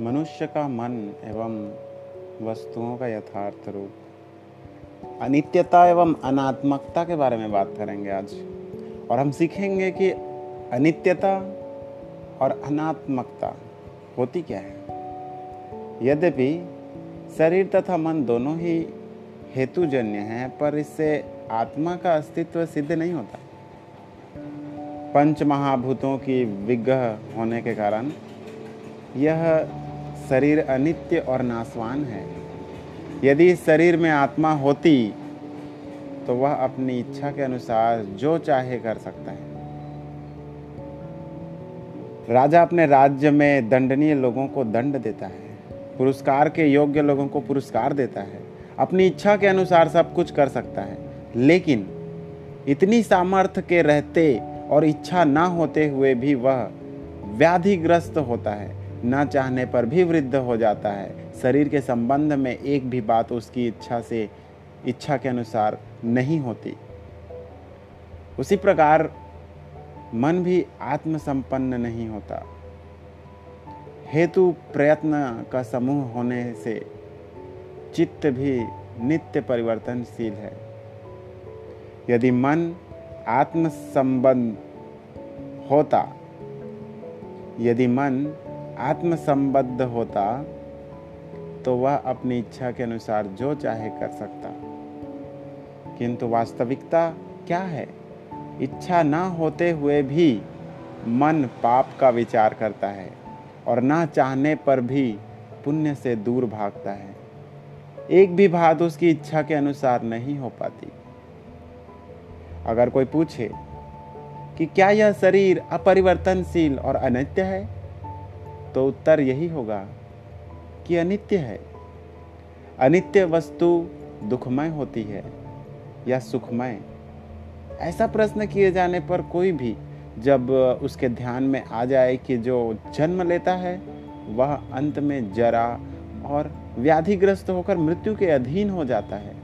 मनुष्य का मन एवं वस्तुओं का यथार्थ रूप। अनित्यता एवं अनात्मकता के बारे में बात करेंगे आज। और हम सीखेंगे कि अनित्यता और अनात्मकता होती क्या है। यद्यपि शरीर तथा मन दोनों ही हेतुजन्य हैं, पर इससे आत्मा का अस्तित्व सिद्ध नहीं होता। पंच महाभूतों की विग्रह होने के कारण यह शरीर अनित्य और नासवान है। यदि शरीर में आत्मा होती तो वह अपनी इच्छा के अनुसार जो चाहे कर सकता है। राजा अपने राज्य में दंडनीय लोगों को दंड देता है, पुरस्कार के योग्य लोगों को पुरस्कार देता है, अपनी इच्छा के अनुसार सब कुछ कर सकता है। लेकिन इतनी सामर्थ्य के रहते और इच्छा ना होते हुए भी वह व्याधिग्रस्त होता है। न चाहने पर भी वृद्ध हो जाता है। शरीर के संबंध में एक भी बात उसकी इच्छा से, इच्छा के अनुसार नहीं होती। उसी प्रकार मन भी आत्मसंपन्न नहीं होता। हेतु प्रयत्न का समूह होने से चित्त भी नित्य परिवर्तनशील है। यदि मन आत्म संबंध होता, यदि मन आत्म संबद्ध होता तो वह अपनी इच्छा के अनुसार जो चाहे कर सकता। किंतु वास्तविकता क्या है? इच्छा ना होते हुए भी मन पाप का विचार करता है, और ना चाहने पर भी पुण्य से दूर भागता है। एक भी बात उसकी इच्छा के अनुसार नहीं हो पाती। अगर कोई पूछे कि क्या यह शरीर अपरिवर्तनशील और अनित्य है? तो उत्तर यही होगा कि अनित्य है। अनित्य वस्तु दुखमय होती है या सुखमय। ऐसा प्रश्न किए जाने पर कोई भी जब उसके ध्यान में आ जाए कि जो जन्म लेता है, वह अंत में जरा और व्याधिग्रस्त होकर मृत्यु के अधीन हो जाता है।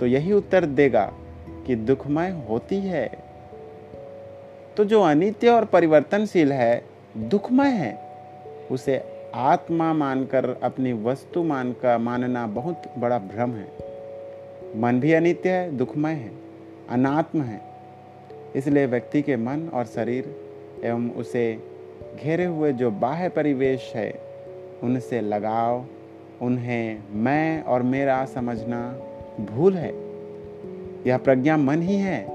तो यही उत्तर देगा कि दुखमय होती है। तो जो अनित्य और परिवर्तनशील है, दुखमय है। उसे आत्मा मानकर, अपनी वस्तु मानकर मानना बहुत बड़ा भ्रम है। मन भी अनित्य है, दुखमय है, अनात्म है। इसलिए व्यक्ति के मन और शरीर एवं उसे घेरे हुए जो बाह्य परिवेश है, उनसे लगाव, उन्हें मैं और मेरा समझना भूल है। यह प्रज्ञा मन ही है,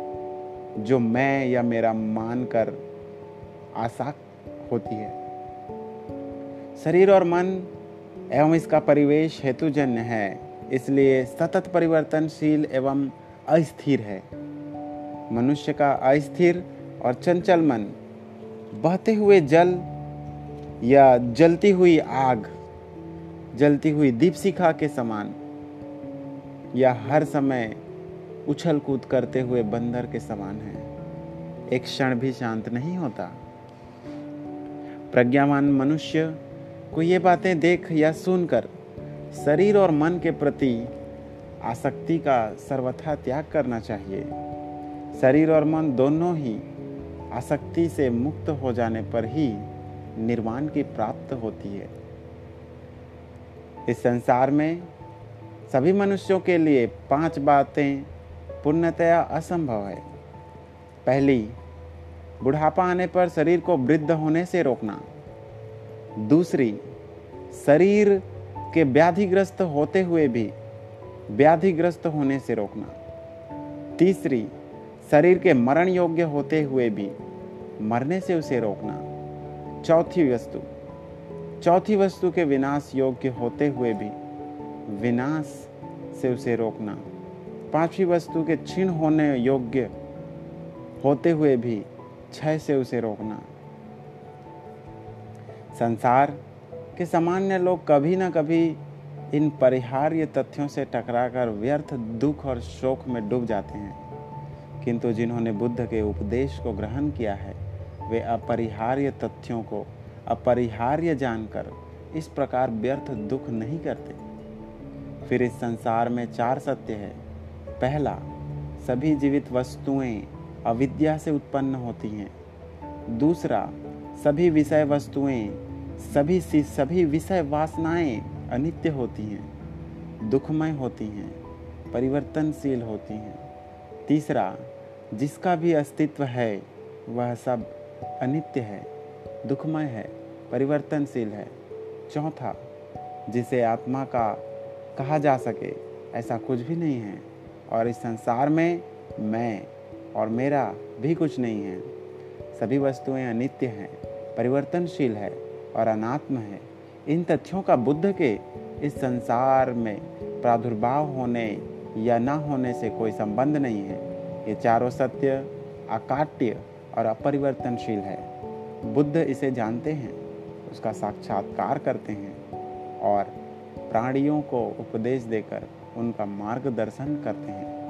जो मैं या मेरा मानकर आशा होती है। शरीर और मन एवं इसका परिवेश हेतुजन्य है, इसलिए सतत परिवर्तनशील एवं अस्थिर है। मनुष्य का अस्थिर और चंचल मन, बहते हुए जल या जलती हुई आग, जलती हुई दीपशिखा के समान, या हर समय उछल कूद करते हुए बंदर के समान है। एक क्षण भी शांत नहीं होता। प्रज्ञावान मनुष्य को ये बातें देख या सुनकर शरीर और मन के प्रति आसक्ति का सर्वथा त्याग करना चाहिए। शरीर और मन दोनों ही आसक्ति से मुक्त हो जाने पर ही निर्वाण की प्राप्त होती है। इस संसार में सभी मनुष्यों के लिए पाँच बातें पूर्णतया असंभव है। पहली, बुढ़ापा आने पर शरीर को वृद्ध होने से रोकना। दूसरी, शरीर के व्याधिग्रस्त होते हुए भी व्याधिग्रस्त होने से रोकना। तीसरी, शरीर के मरण योग्य होते हुए भी मरने से उसे रोकना। चौथी वस्तु चौथी वस्तु के विनाश योग्य होते हुए भी विनाश से उसे रोकना। पांचवी वस्तु के क्षीण होने योग्य होते हुए भी क्षय से उसे रोकना। संसार के सामान्य लोग कभी ना कभी इन परिहार्य तथ्यों से टकराकर व्यर्थ दुख और शोक में डूब जाते हैं। किंतु जिन्होंने बुद्ध के उपदेश को ग्रहण किया है, वे अपरिहार्य तथ्यों को, अपरिहार्य जानकर इस प्रकार व्यर्थ दुख नहीं करते। फिर इस संसार में चार सत्य है। पहला, सभी जीवित वस्तुएँ अविद्या से उत्पन्न होती हैं। दूसरा सभी विषय वस्तुएँ, सभी सी सभी विषय वासनाएँ अनित्य होती हैं, दुखमय होती हैं, परिवर्तनशील होती हैं। तीसरा, जिसका भी अस्तित्व है, वह सब अनित्य है, दुखमय है, परिवर्तनशील है। चौथा, जिसे आत्मा का कहा जा सके, ऐसा कुछ भी नहीं है और इस संसार में मैं और मेरा भी कुछ नहीं है। सभी वस्तुएँ अनित्य हैं। परिवर्तनशील है और अनात्म है। इन तथ्यों का बुद्ध के इस संसार में प्रादुर्भाव होने या न होने से कोई संबंध नहीं है। ये चारों सत्य, अकाट्य और अपरिवर्तनशील है। बुद्ध इसे जानते हैं, उसका साक्षात्कार करते हैं और प्राणियों को उपदेश देकर उनका मार्गदर्शन करते हैं।